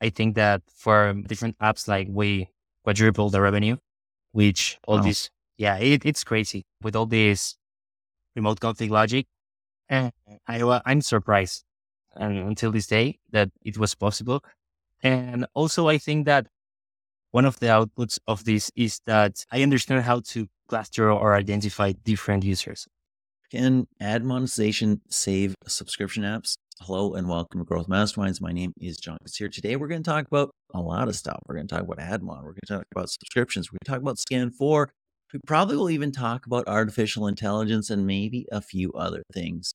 I think that for different apps, like we quadruple the revenue, which all Wow. this, yeah, it, it's crazy with all this remote config logic. And I, I'm surprised and until this day that it was possible. And also, I think that one of the outputs of this is that I understand how to cluster or identify different users. Can ad monetization save subscription apps? Hello and welcome to Growth Masterminds. My name is John here. Today we're going to talk about a lot of stuff. We're going to talk about AdMon. We're going to talk about subscriptions. We're going to talk about SKAN 4. We probably will even talk about artificial intelligence and maybe a few other things.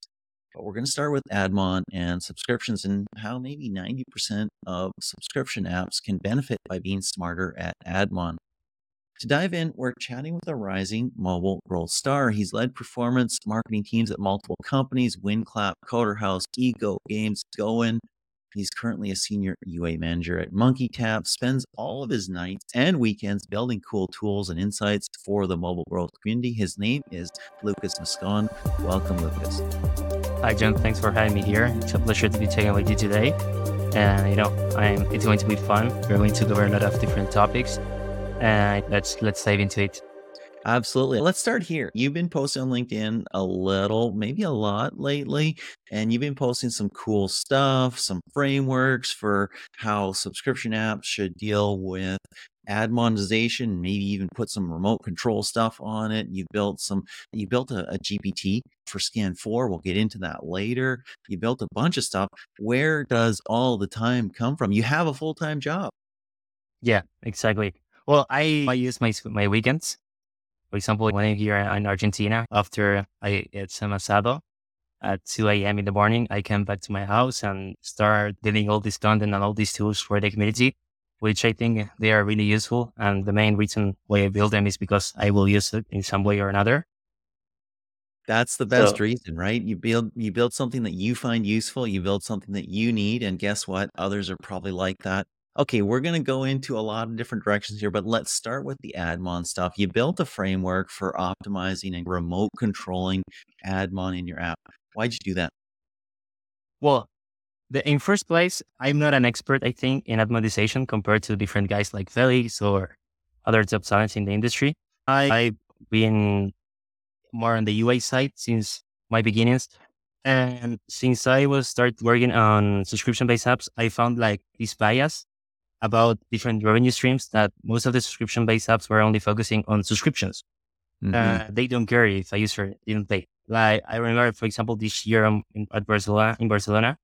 But we're going to start with AdMon and subscriptions and how maybe 90% of subscription apps can benefit by being smarter at AdMon. To dive in, we're chatting with a rising mobile growth star. He's led performance marketing teams at multiple companies WinClap, Coder House, Ego Games, Goin. He's currently a senior UA manager at MonkeyTap, spends all of his nights and weekends building cool tools and insights for the mobile growth community. His name is Lucas Moscon. Welcome, Lucas. Hi, John. Thanks for having me here. It's a pleasure to be taking with you today. And you know, I'm. It's going to be fun. We're going to cover a lot of different topics, and let's let's dive into it. Absolutely. Let's start here. You've been posting on LinkedIn a little, maybe a lot lately, and you've been posting some cool stuff, some frameworks for how subscription apps should deal with ad monetization, maybe even put some remote control stuff on it. You built some, you built a, a GPT for SKAN 4. We'll get into that later. You built a bunch of stuff. Where does all the time come from? You have a full time job. Yeah, exactly. Well, I, I use my my weekends. For example, when I'm here in Argentina, after I eat some asado at 2 a.m. in the morning, I come back to my house and start doing all this content and all these tools for the community, which I think they are really useful. And the main reason why I build them is because I will use it in some way or another. That's the best So- reason, right? You build you build something that you find useful, you build something that you need, and guess what? Others are probably like that. Okay, we're going to go into a lot of different directions here, but let's start with the AdMon stuff. You built a framework for optimizing and remote controlling AdMon in your app. Why'd you do that? Well, the, in first place, I'm not an expert, I think, in ad monetization compared to different guys like Felix or other top talents in the industry. I, I've been more on the UA side since my beginnings. And since I was start working on subscription based apps, I found like this bias about different revenue streams that most of the subscription based apps were only focusing on subscriptions. Mhm. Uh, they don't care if a user didn't pay. Like I remember, for example, this year um, in, at Barcelona, in Barcelona,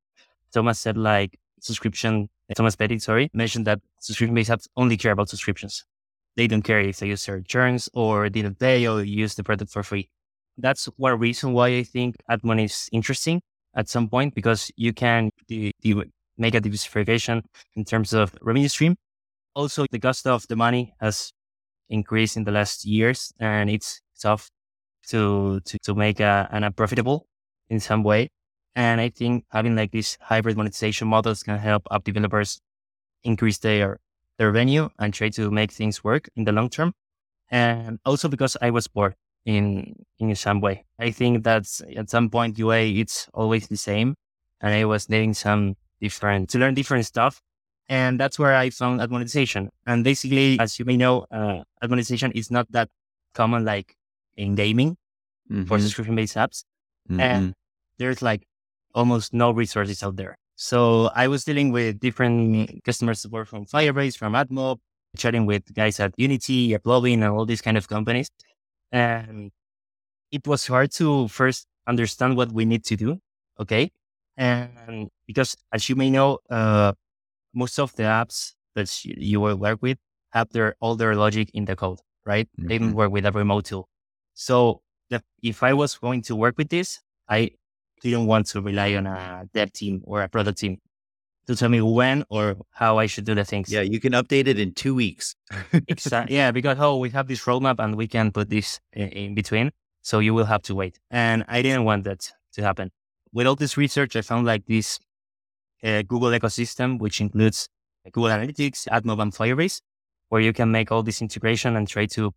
Thomas said like subscription. Thomas Petit, sorry, mentioned that subscription-based apps only care about subscriptions. They don't care if the user churns or didn't pay or use the product for free. That's one reason why I think AdMon is interesting at some point because you can di- di- make a diversification in terms of revenue stream. Also, the cost of the money has increased in the last years and it's tough to to, to make a, an app profitable in some way. And I think having like these hybrid monetization models can help app developers increase their their revenue and try to make things work in the long term. And also because I was bored in in some way. I think that at some point UA it's always the same. And I was needing some different to learn different stuff. And that's where I found ad monetization. And basically, as you may know, uh, ad monetization is not that common like in gaming for Mhm. subscription based apps. Mhm. And there's like almost no resources out there. So I was dealing with different customer support from Firebase, from AdMob, chatting with guys at Unity, Lovin, and all these kind of companies. And it was hard to first understand what we need to do. Okay. And because as you may know, uh, most of the apps that you, will work with have their all their logic in the code, right? They don't work with a remote tool. So the, if I was going to work with this, I didn't want to rely on a dev team or a product team to tell me when or how I should do the things. Yeah, you can update it in two weeks. Exactly. Yeah, because oh, we have this roadmap and we can put this in, in between. So you will have to wait. And I didn't want that to happen. With all this research, I found like this uh, Google ecosystem, which includes Google Analytics, AdMob, and Firebase, where you can make all this integration and try to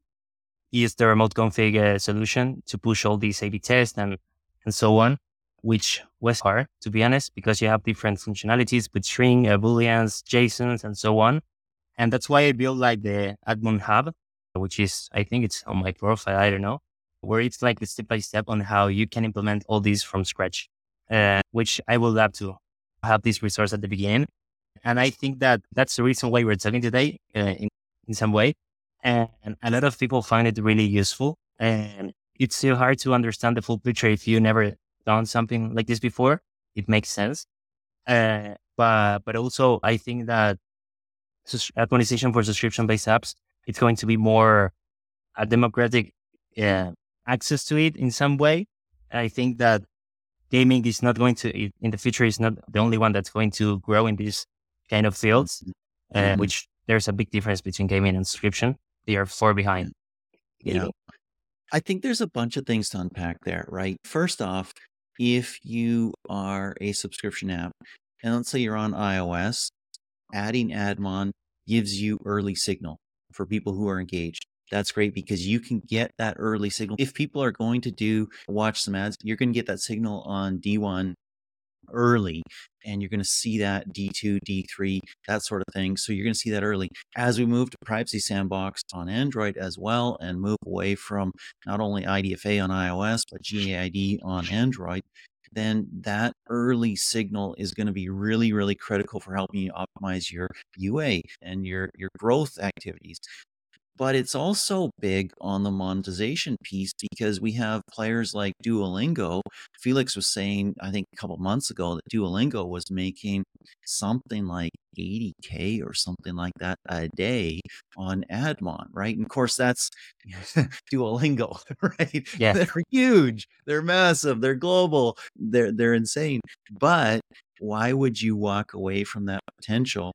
use the remote config uh, solution to push all these A/B tests and and so on. which was hard to be honest, because you have different functionalities with string, uh, booleans, JSONs, and so on. And that's why I built like the Admon Hub, which is I think it's on my profile. I don't know where it's like the step by step on how you can implement all these from scratch, uh, which I would love to have this resource at the beginning. And I think that that's the reason why we're talking today uh, in, in some way. And a lot of people find it really useful. And it's still hard to understand the full picture if you never done something like this before. It makes sense. Uh, but, but also I think that optimization for subscription based apps, it's going to be more a democratic uh, access to it in some way. I think that gaming is not going to, in the future, is not the only one that's going to grow in these kind of fields, uh, mm-hmm. which there's a big difference between gaming and subscription. They are far behind. Yeah. I think there's a bunch of things to unpack there, right? First off, if you are a subscription app, and let's say you're on iOS, adding Admon gives you early signal for people who are engaged. That's great because you can get that early signal. If people are going to do watch some ads, you're going to get that signal on D1 early and you're going to see that D2, D3, that sort of thing. So you're going to see that early. As we move to Privacy Sandbox on Android as well and move away from not only IDFA on iOS, but GAID on Android, then that early signal is going to be really, really critical for helping you optimize your UA and your, your growth activities but it's also big on the monetization piece because we have players like Duolingo. Felix was saying, I think a couple months ago, that Duolingo was making something like 80K or something like that a day on Admon, right? And of course, that's Duolingo, right? Yeah. They're huge, they're massive, they're global, they're, they're insane. But why would you walk away from that potential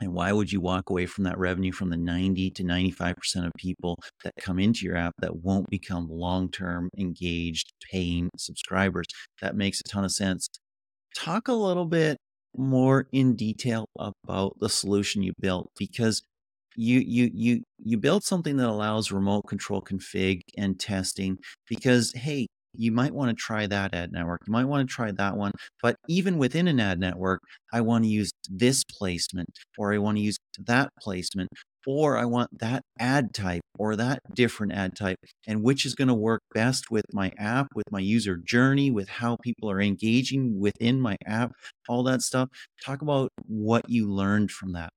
and why would you walk away from that revenue from the 90 to 95% of people that come into your app that won't become long term engaged paying subscribers? That makes a ton of sense. Talk a little bit more in detail about the solution you built because you you you you built something that allows remote control config and testing because hey you might want to try that ad network. You might want to try that one. But even within an ad network, I want to use this placement or I want to use that placement or I want that ad type or that different ad type and which is going to work best with my app, with my user journey, with how people are engaging within my app, all that stuff. Talk about what you learned from that.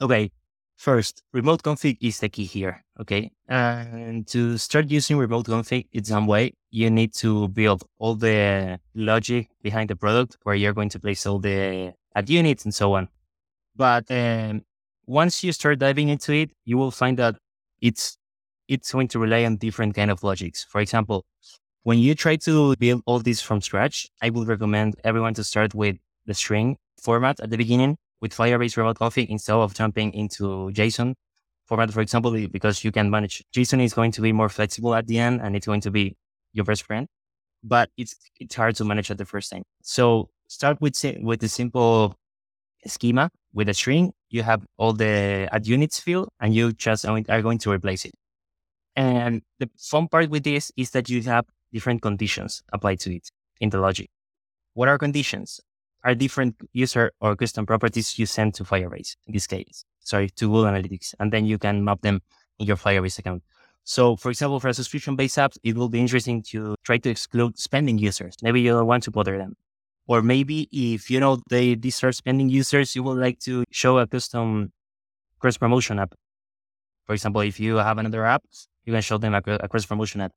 Okay. First, remote config is the key here. Okay. And to start using remote config in some way, you need to build all the logic behind the product where you're going to place all the ad units and so on. But um, once you start diving into it, you will find that it's it's going to rely on different kind of logics. For example, when you try to build all this from scratch, I would recommend everyone to start with the string format at the beginning with Firebase remote config instead of jumping into JSON format, for example, because you can manage JSON is going to be more flexible at the end and it's going to be your best friend, but it's, it's hard to manage at the first time. So start with, with the simple schema with a string. You have all the ad units field and you just are going to replace it. And the fun part with this is that you have different conditions applied to it in the logic. What are conditions? Are different user or custom properties you send to Firebase in this case, sorry, to Google Analytics, and then you can map them in your Firebase account. So, for example, for a subscription-based app, it will be interesting to try to exclude spending users. Maybe you don't want to bother them. Or maybe if you know they these are spending users, you would like to show a custom cross promotion app. For example, if you have another app, you can show them a, a cross promotion app.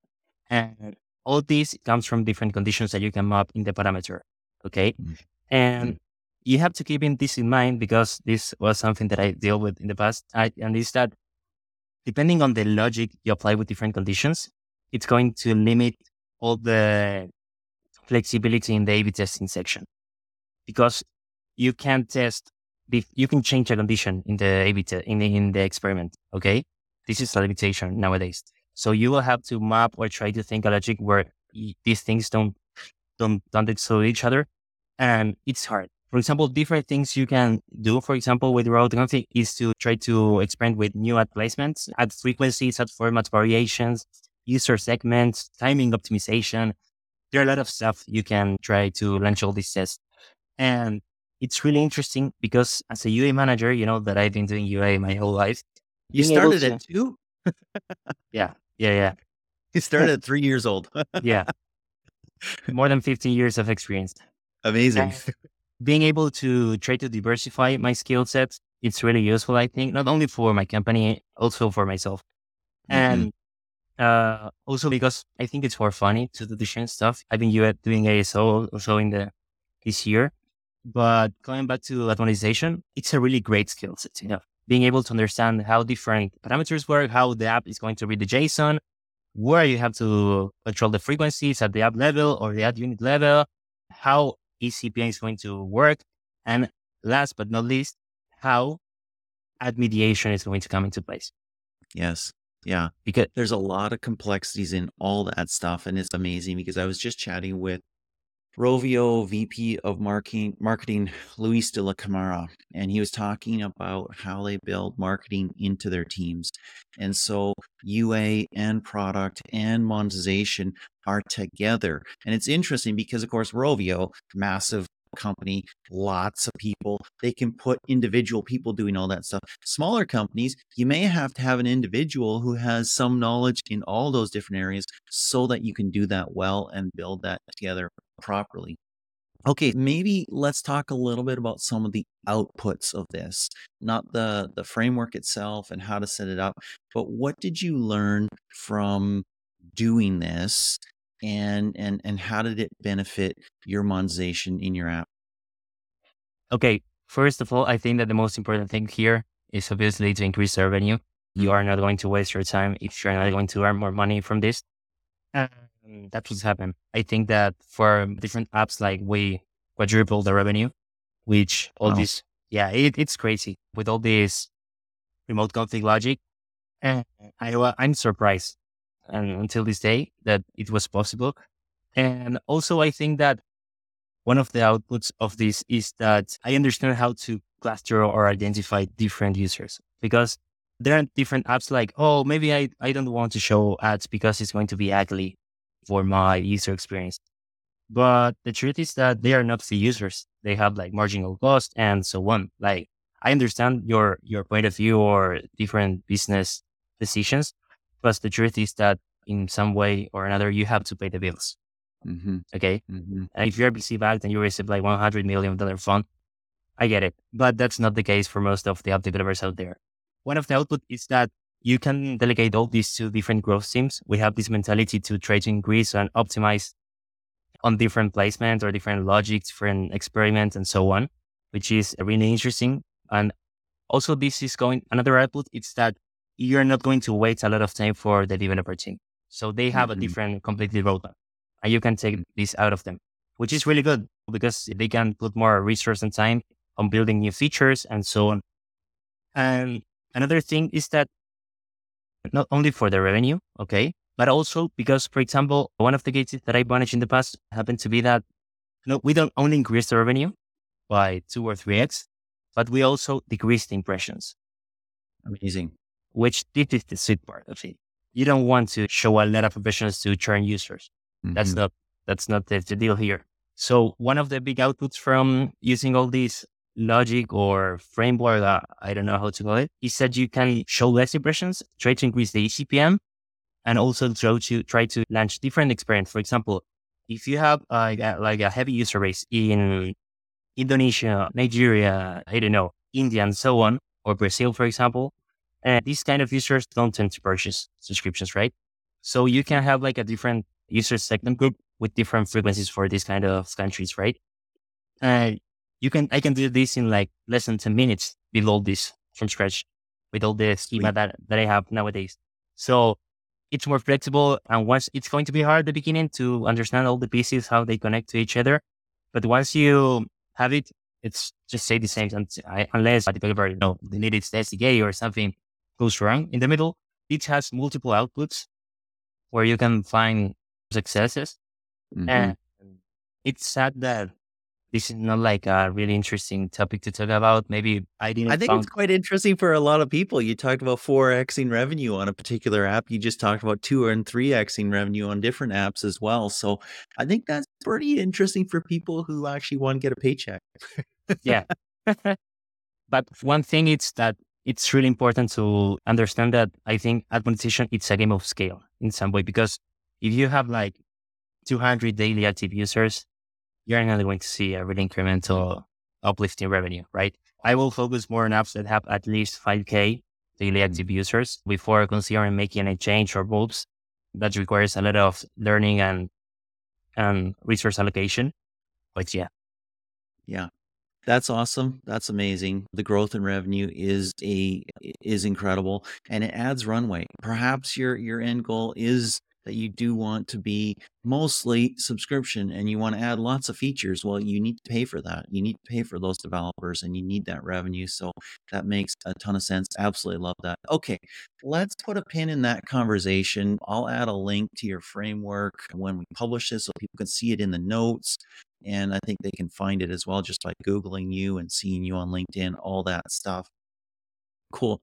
And all this comes from different conditions that you can map in the parameter. Okay. Mm-hmm. And mm-hmm. you have to keep in this in mind because this was something that I dealt with in the past. I, and is that depending on the logic you apply with different conditions, it's going to limit all the flexibility in the A/B testing section because you can test. You can change a condition in the A/B te- in the, in the experiment. Okay, this is a limitation nowadays. So you will have to map or try to think a logic where these things don't don't don't exclude each other and it's hard. For example, different things you can do, for example, with remote config is to try to experiment with new ad placements, ad frequencies, ad format variations, user segments, timing optimization. there are a lot of stuff you can try to launch all these tests. And it's really interesting because as a UA manager, you know that I've been doing UA my whole life. You started to- at two? Yeah, yeah, yeah, You started at three years old. yeah. More than 15 years of experience. Amazing. And being able to try to diversify my skill sets, it's really useful, I think, not only for my company, also for myself. Mhm. And uh, also because I think it's more funny to do different stuff. I've been doing ASO also in the this year, but going back to automatization, it's a really great skill set. You know, being able to understand how different parameters work, how the app is going to read the JSON, where you have to control the frequencies at the app level or the ad unit level, how ECPM is going to work, and last but not least, how ad mediation is going to come into place. yes. Yeah. Because there's a lot of complexities in all that stuff and it's amazing because i was just chatting with rovio vp of marketing marketing luis de la camara and he was talking about how they build marketing into their teams. And so ua and product and monetization are together. And it's interesting because of course rovio massive company lots of people they can put individual people doing all that stuff. Smaller companies you may have to have an individual who has some knowledge in all those different areas so that you can do that well and build that together properly okay maybe let's talk a little bit about some of the outputs of this not the the framework itself and how to set it up but what did you learn from doing this and and and how did it benefit your monetization in your app Okay, first of all, I think that the most important thing here is obviously to increase the revenue. You mm-hmm. are not going to waste your time if you're not going to earn more money from this. And Mm, that's what's happen. I think that for different apps, like we quadruple the revenue, which all Wow. this, yeah, it, it's crazy with all this remote config logic. And I, I'm surprised and until this day that it was possible. And also, I think that one of the outputs of this is that I understand how to cluster or identify different users because there are different apps like, oh, maybe I, I don't want to show ads because it's going to be ugly for my user experience. But the truth is that they are not the users. They have like marginal cost and so on. Like I understand your, your point of view or different business decisions, but the truth is that in some way or another, you have to pay the bills. mm-hmm, Okay. mm-hmm. And if you're VC backed and you receive like $100 million fund, I get it. But that's not the case for most of the app developers out there. One of the output is that you can delegate all these to different growth teams. We have this mentality to try to increase and optimize on different placements or different logics, different experiments and so on, which is really interesting. And also this is going, another output is that you're not going to wait a lot of time for the developer team. So they have Mhm. a different completely roadmap and you can take this out of them, which is really good because they can put more resource and time on building new features and so on. And another thing is that not only for the revenue, okay, but also because, for example, one of the cases that I managed in the past happened to be that no, we don't only increase the revenue by two or three X, but we also decrease the impressions, amazing which this is the sweet part of it. You don't want to show a lot of impressions to churn users. That's Mhm. not that's not the, the deal here. So one of the big outputs from using all these logic or framework, uh, I don't know how to call it, is that you can show less impressions, try to increase the ECPM, and also try to try to launch different experience. For example, if you have uh, like a heavy user base in Indonesia, Nigeria, I don't know, India, and so on, or Brazil, for example, and these kind of users don't tend to purchase subscriptions, right? So you can have like a different user segment group with different frequencies for these kind of countries, right? And you can, I can do this in like less than 10 minutes, build all this from scratch with all the schema that, that I have nowadays. So it's more flexible. And once it's going to be hard at the beginning to understand all the pieces, how they connect to each other. But once you have it, it's just say the same unless a developer, you know, they need its SDK or something goes wrong in the middle. It has multiple outputs where you can find successes. Mhm. And it's sad that this is not like a really interesting topic to talk about. Maybe I didn't. I think found- it's quite interesting for a lot of people. You talked about 4xing revenue on a particular app. You just talked about 2 and 3xing revenue on different apps as well. So I think that's pretty interesting for people who actually want to get a paycheck. yeah. but one thing is that it's really important to understand that I think ad monetization it's a game of scale in some way because if you have like 200 daily active users, you're not going to see a really incremental uplift in revenue, right? I will focus more on apps that have at least 5k daily mm-hmm. active users before considering making a change or moves that requires a lot of learning and and resource allocation. But yeah, Yeah. That's awesome. That's amazing. The growth in revenue is a is incredible and it adds runway. Perhaps your your end goal is that you do want to be mostly subscription and you want to add lots of features. Well, you need to pay for that. You need to pay for those developers and you need that revenue. So that makes a ton of sense. Absolutely love that. Okay, let's put a pin in that conversation. I'll add a link to your framework when we publish this so people can see it in the notes. And I think they can find it as well just by Googling you and seeing you on LinkedIn, all that stuff. Cool.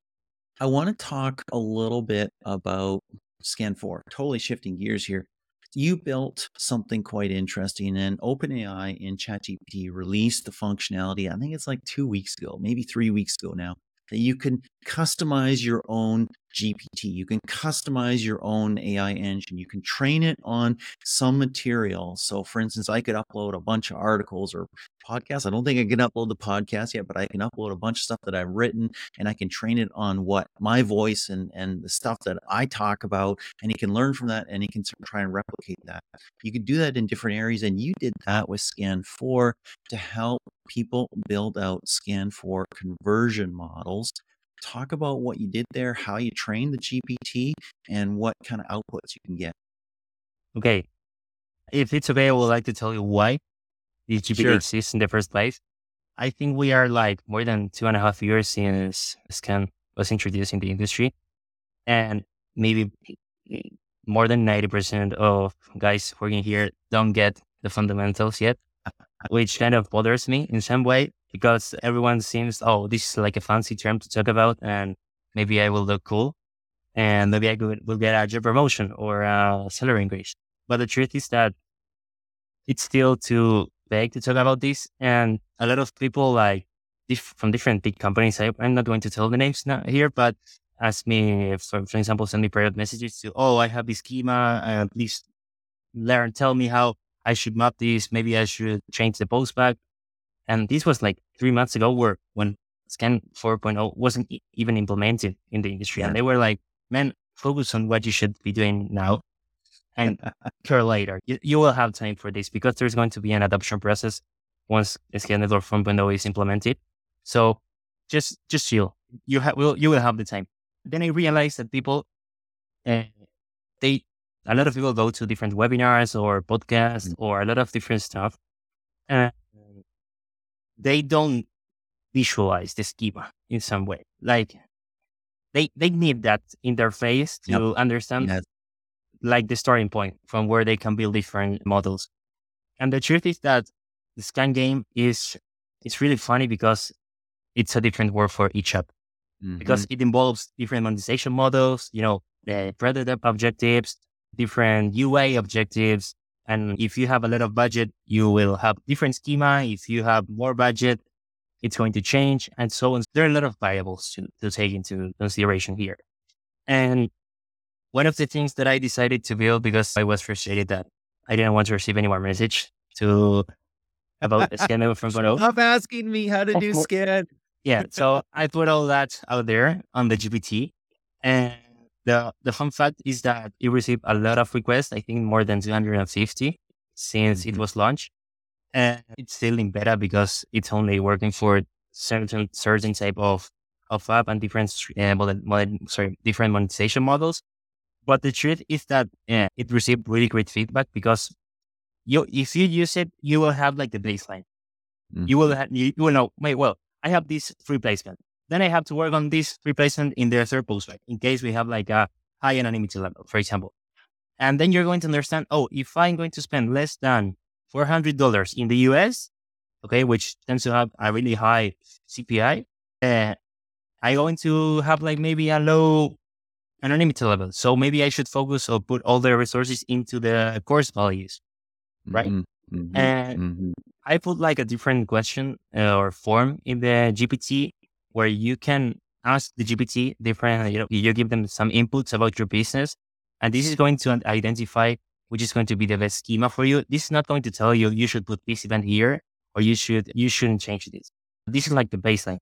I want to talk a little bit about SKAN 4, totally shifting gears here. You built something quite interesting, and OpenAI in ChatGPT released the functionality. I think it's like two weeks ago, maybe three weeks ago now, you can customize your own GPT. You can customize your own AI engine. You can train it on some material. So, for instance, I could upload a bunch of articles or podcasts. I don't think I can upload the podcast yet, but I can upload a bunch of stuff that I've written and I can train it on what my voice and, and the stuff that I talk about. And he can learn from that and he can try and replicate that. You can do that in different areas. And you did that with SKAN 4 to help people build out SKAN 4 conversion models talk about what you did there, how you trained the GPT, and what kind of outputs you can get. Okay. If it's okay, I would like to tell you why this GPT Sure. exists in the first place. I think we are like more than two and a half years since SKAN was introduced in the industry. And maybe more than 90% of guys working here don't get the fundamentals yet, which kind of bothers me in some way because everyone seems, oh, this is like a fancy term to talk about and maybe I will look cool and maybe I could, will get a job promotion or a salary increase. But the truth is that it's still too vague to talk about this. And a lot of people like diff- from different big companies, I, I'm not going to tell the names now here, but ask me, if, for, for example, send me private messages to, oh, I have this schema. Uh, please learn, tell me how I should map this. Maybe I should change the post back. And this was like three months ago where when SKAN 4.0 wasn't e- even implemented in the industry. Yeah. And they were like, man, focus on what you should be doing now and care later. You, you will have time for this because there's going to be an adoption process once SKAd Network 4.0 is implemented. So just, just chill. You have, will, you will have the time. Then I realized that people, uh, they, a lot of people go to different webinars or podcasts Mm. or a lot of different stuff. And they don't visualize the schema in some way. Like they, they need that interface to understand Yes. like the starting point from where they can build different models. And the truth is that the SKAN game is it's really funny because it's a different word for each app because it involves different monetization models, you know, the predator objectives, different UA objectives. And if you have a lot of budget, you will have different schema. If you have more budget, it's going to change and so on. There are a lot of variables to, to take into consideration here. And one of the things that I decided to build because I was frustrated that I didn't want to receive any more message to about the SKAN level from Bono. Stop asking me how to do SKAN. Yeah, so I put all that out there on the GPT, and the the fun fact is that it received a lot of requests. I think more than 250 since it Mhm. was launched, and it's still in beta because it's only working for certain certain type of of app and different uh, model, model, sorry different monetization models. But the truth is that yeah, it received really great feedback because you if you use it, you will have like the baseline you will have, you, you will know, wait, well, I have this free placement. Then I have to work on this replacement in their third post, right? In case we have like a high anonymity level, for example. And then you're going to understand, oh, if I'm going to spend less than $400 in the US, okay, which tends to have a really high CPI, uh, I'm going to have like maybe a low anonymity level. So maybe I should focus or put all the resources into the coarse values, right? Mm-hmm, mm-hmm, and mm-hmm. I put like a different question uh, or form in the GPT where you can ask the GPT different, you know, you give them some inputs about your business. And this is going to identify which is going to be the best schema for you. This is not going to tell you you should put this event here or you should you shouldn't change this. This is like the baseline.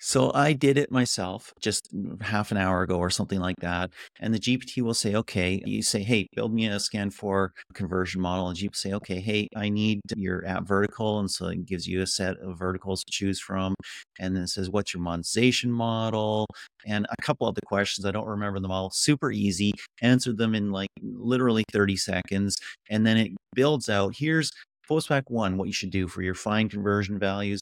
So I did it myself just mm, half an hour ago or something like that. And the GPT will say, okay, you say, hey, build me a SKAN 4 conversion model. And GPT say, okay, hey, I need your app vertical. And so it gives you a set of verticals to choose from. And then it says, what's your monetization model? And a couple other questions. I don't remember them all. Super easy. Answer them in like literally 30 seconds. And then it builds out here's postback one, what you should do for your fine conversion values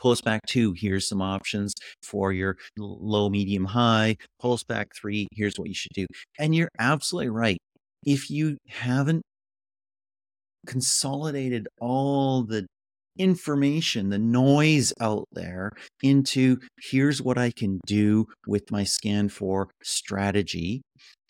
Postback two, here's some options for your low, medium, high. Postback three, here's what you should do. And you're absolutely right. If you haven't consolidated all the information, the noise out there into here's what I can do with my SKAN 4 strategy.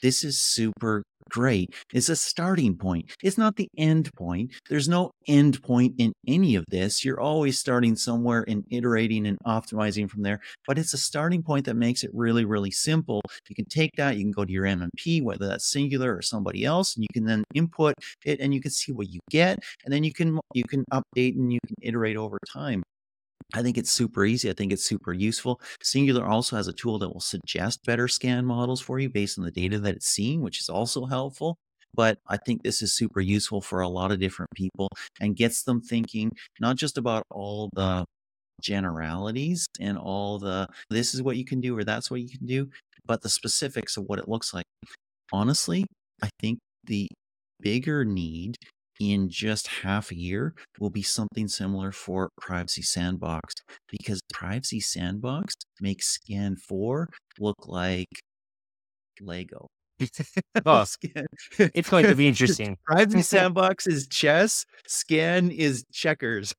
This is super great is a starting point. It's not the end point. There's no end point in any of this. You're always starting somewhere and iterating and optimizing from there. But it's a starting point that makes it really, really simple. You can take that, you can go to your MMP, whether that's Singular or somebody else, and you can then input it and you can see what you get. And then you can you can update and you can iterate over time. I think it's super easy. I think it's super useful. Singular also has a tool that will suggest better SKAN models for you based on the data that it's seeing, which is also helpful. But I think this is super useful for a lot of different people and gets them thinking not just about all the generalities and all the this is what you can do or that's what you can do, but the specifics of what it looks like. Honestly, I think the bigger need in just half a year will be something similar for Privacy Sandbox because Privacy Sandbox makes SKAN 4 look like Lego. oh, it's going to be interesting. Privacy Sandbox is chess, SKAN is checkers.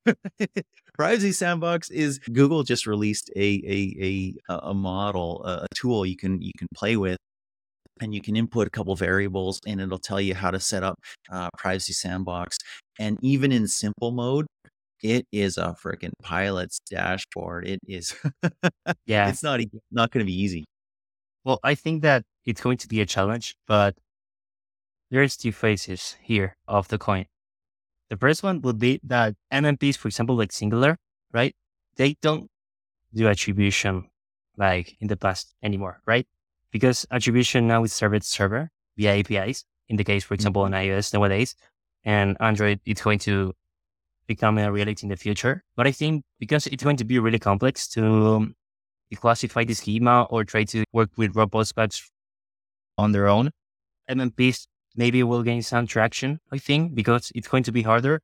Privacy Sandbox is Google just released a a a, a model, a tool you can you can play with and you can input a couple variables and it'll tell you how to set up uh, privacy sandbox and even in simple mode it is a freaking pilot's dashboard. It is yeah. it's not not going to be easy. Well i think that it's going to be a challenge but there's two faces here of the coin. The first one would be that mmps for example like singular right? They don't do attribution like in the past anymore right because attribution now is server to server via APIs. In the case, for example, on mm-hmm. iOS nowadays and Android, it's going to become a reality in the future. But I think because it's going to be really complex to classify the schema or try to work with robust patch on their own, MMPs maybe will gain some traction, I think, because it's going to be harder.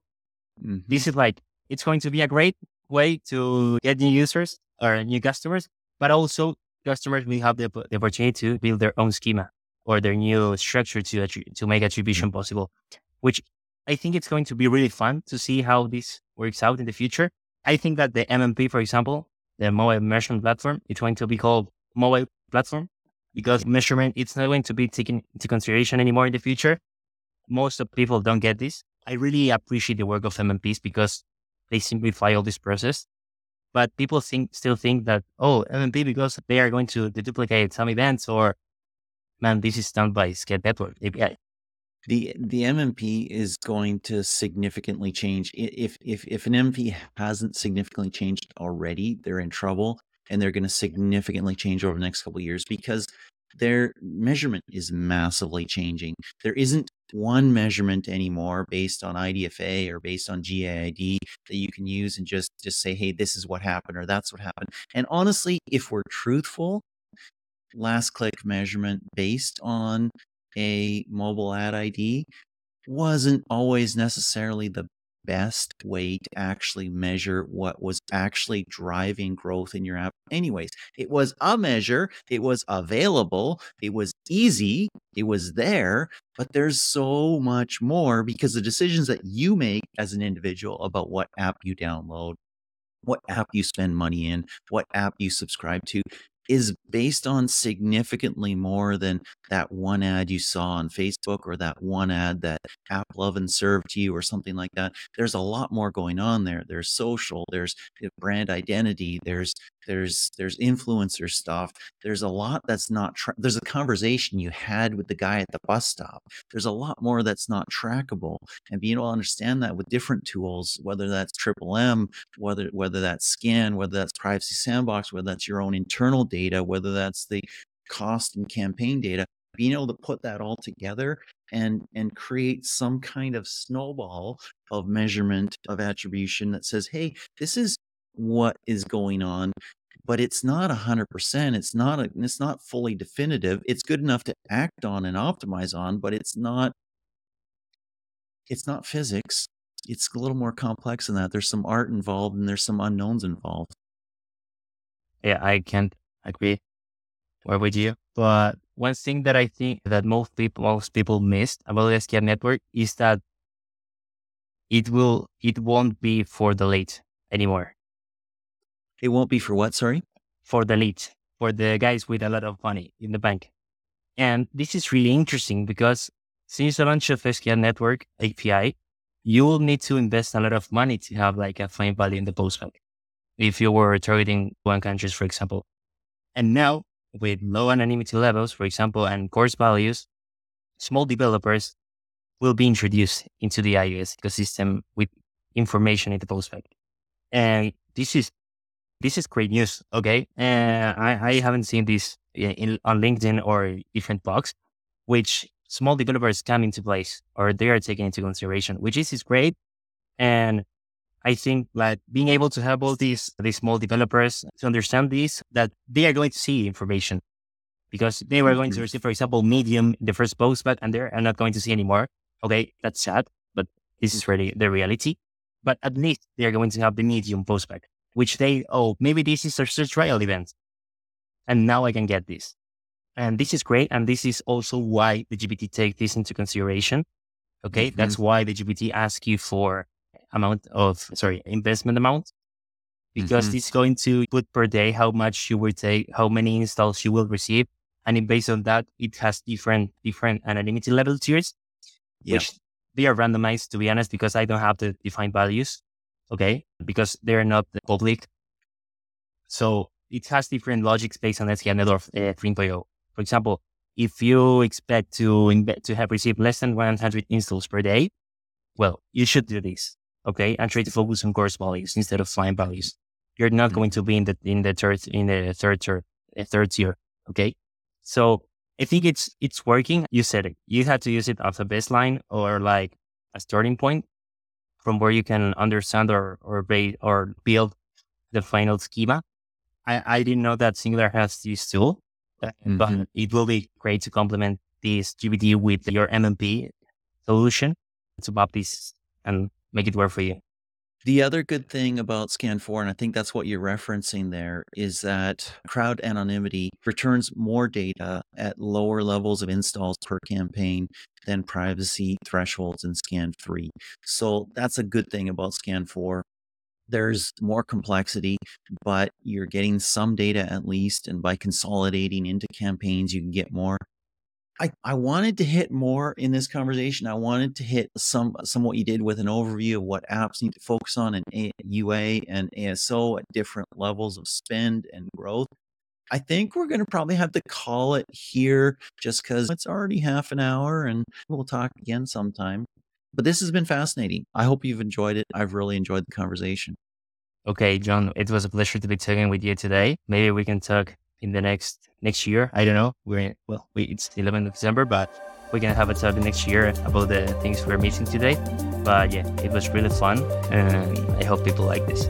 Mm-hmm. This is like, it's going to be a great way to get new users or new customers, but also customers will have the, the opportunity to build their own schema or their new structure to to make attribution mm-hmm. possible, which I think it's going to be really fun to see how this works out in the future. I think that the MMP, for example, the mobile measurement platform, it's going to be called mobile platform because measurement it's not going to be taken into consideration anymore in the future. Most of people don't get this. I really appreciate the work of MMPs because they simplify all this process but people think still think that oh MMP because they are going to duplicate some events or man this is done by SKAd Network API. The the MMP is going to significantly change. If if if an MMP hasn't significantly changed already, they're in trouble, and they're going to significantly change over the next couple years because their measurement is massively changing. There isn't one measurement anymore based on IDFA or based on GAID that you can use and just just say, hey, this is what happened or that's what happened. And honestly, if we're truthful, last click measurement based on a mobile ad ID wasn't always necessarily the best way to actually measure what was actually driving growth in your app. Anyways, it was a measure, it was available, it was easy, it was there, but there's so much more because the decisions that you make as an individual about what app you download, what app you spend money in, what app you subscribe to is based on significantly more than that one ad you saw on Facebook or that one ad that app love and served to you or something like that. There's a lot more going on there. There's social, there's uh, brand identity, there's there's there's influencer stuff. There's a lot that's not tra- there's a conversation you had with the guy at the bus stop. There's a lot more that's not trackable. And being able to understand that with different tools, whether that's Triple M, whether whether that's SKAN, whether that's Privacy Sandbox, whether that's your own internal data, whether that's the cost and campaign data, being able to put that all together and and create some kind of snowball of measurement of attribution that says hey this is what is going on but it's not 100% it's not a, it's not fully definitive it's good enough to act on and optimize on but it's not it's not physics it's a little more complex than that there's some art involved and there's some unknowns involved. Yeah i can't agree more with you but one thing that i think that most people most people missed about the SKAd network is that it will it won't be for the late anymore it won't be for what, sorry? For the lead, for the guys with a lot of money in the bank. And this is really interesting because since the launch of SKAd Network API, you will need to invest a lot of money to have like a fine value in the postback. If you were targeting one countries, for example. And now with low anonymity levels, for example, and coarse values, small developers will be introduced into the iOS ecosystem with information in the postback. And this is this is great news. Okay. Uh, I, I haven't seen this in, on LinkedIn or different blogs, which small developers come into place or they are taken into consideration, which is, is great. And I think that being able to help all these, these small developers to understand this, that they are going to see information because they were going to mm-hmm. receive, for example, Medium in the first post, but and they're not going to see anymore. Okay. That's sad, but this is really the reality. But at least they are going to have the Medium postback which they, oh, maybe this is a search trial event. And now I can get this. And this is great. And this is also why the GPT take this into consideration. Okay. Mm-hmm. That's why the GPT asks you for amount of, sorry, investment amount because mm-hmm. it's going to put per day how much you will take, how many installs you will receive. And based on that, it has different, different anonymity level tiers, yep. which they are randomized to be honest, because I don't have the defined values okay? Because they're not public. So it has different logics based on SKAd Network uh, 3.0. For example, if you expect to to have received less than 100 installs per day, well, you should do this, okay? And try to focus on coarse values instead of fine values. You're not mm-hmm. going to be in the in the third in the third tier, third tier, okay? So I think it's it's working. You said it. You had to use it as a baseline or like a starting point, from where you can understand or or, or build the final schema. I, I didn't know that Singular has this tool, uh, mm-hmm. but it will be great to complement this GPT with your MMP solution to map this and make it work for you. The other good thing about SKAN4, and I think that's what you're referencing there, is that crowd anonymity returns more data at lower levels of installs per campaign than privacy thresholds in SKAN3. So that's a good thing about SKAN4. There's more complexity, but you're getting some data at least. And by consolidating into campaigns, you can get more. I, I wanted to hit more in this conversation. I wanted to hit some some what you did with an overview of what apps need to focus on in A, UA and ASO at different levels of spend and growth. I think we're going to probably have to call it here just because it's already half an hour and we'll talk again sometime. But this has been fascinating. I hope you've enjoyed it. I've really enjoyed the conversation. Okay, John, it was a pleasure to be talking with you today. Maybe we can talk in the next next year. I don't know. We're in, well, we, it's 11th of December, but we're gonna have a talk next year about the things we're missing today. But yeah, it was really fun, and I hope people like this.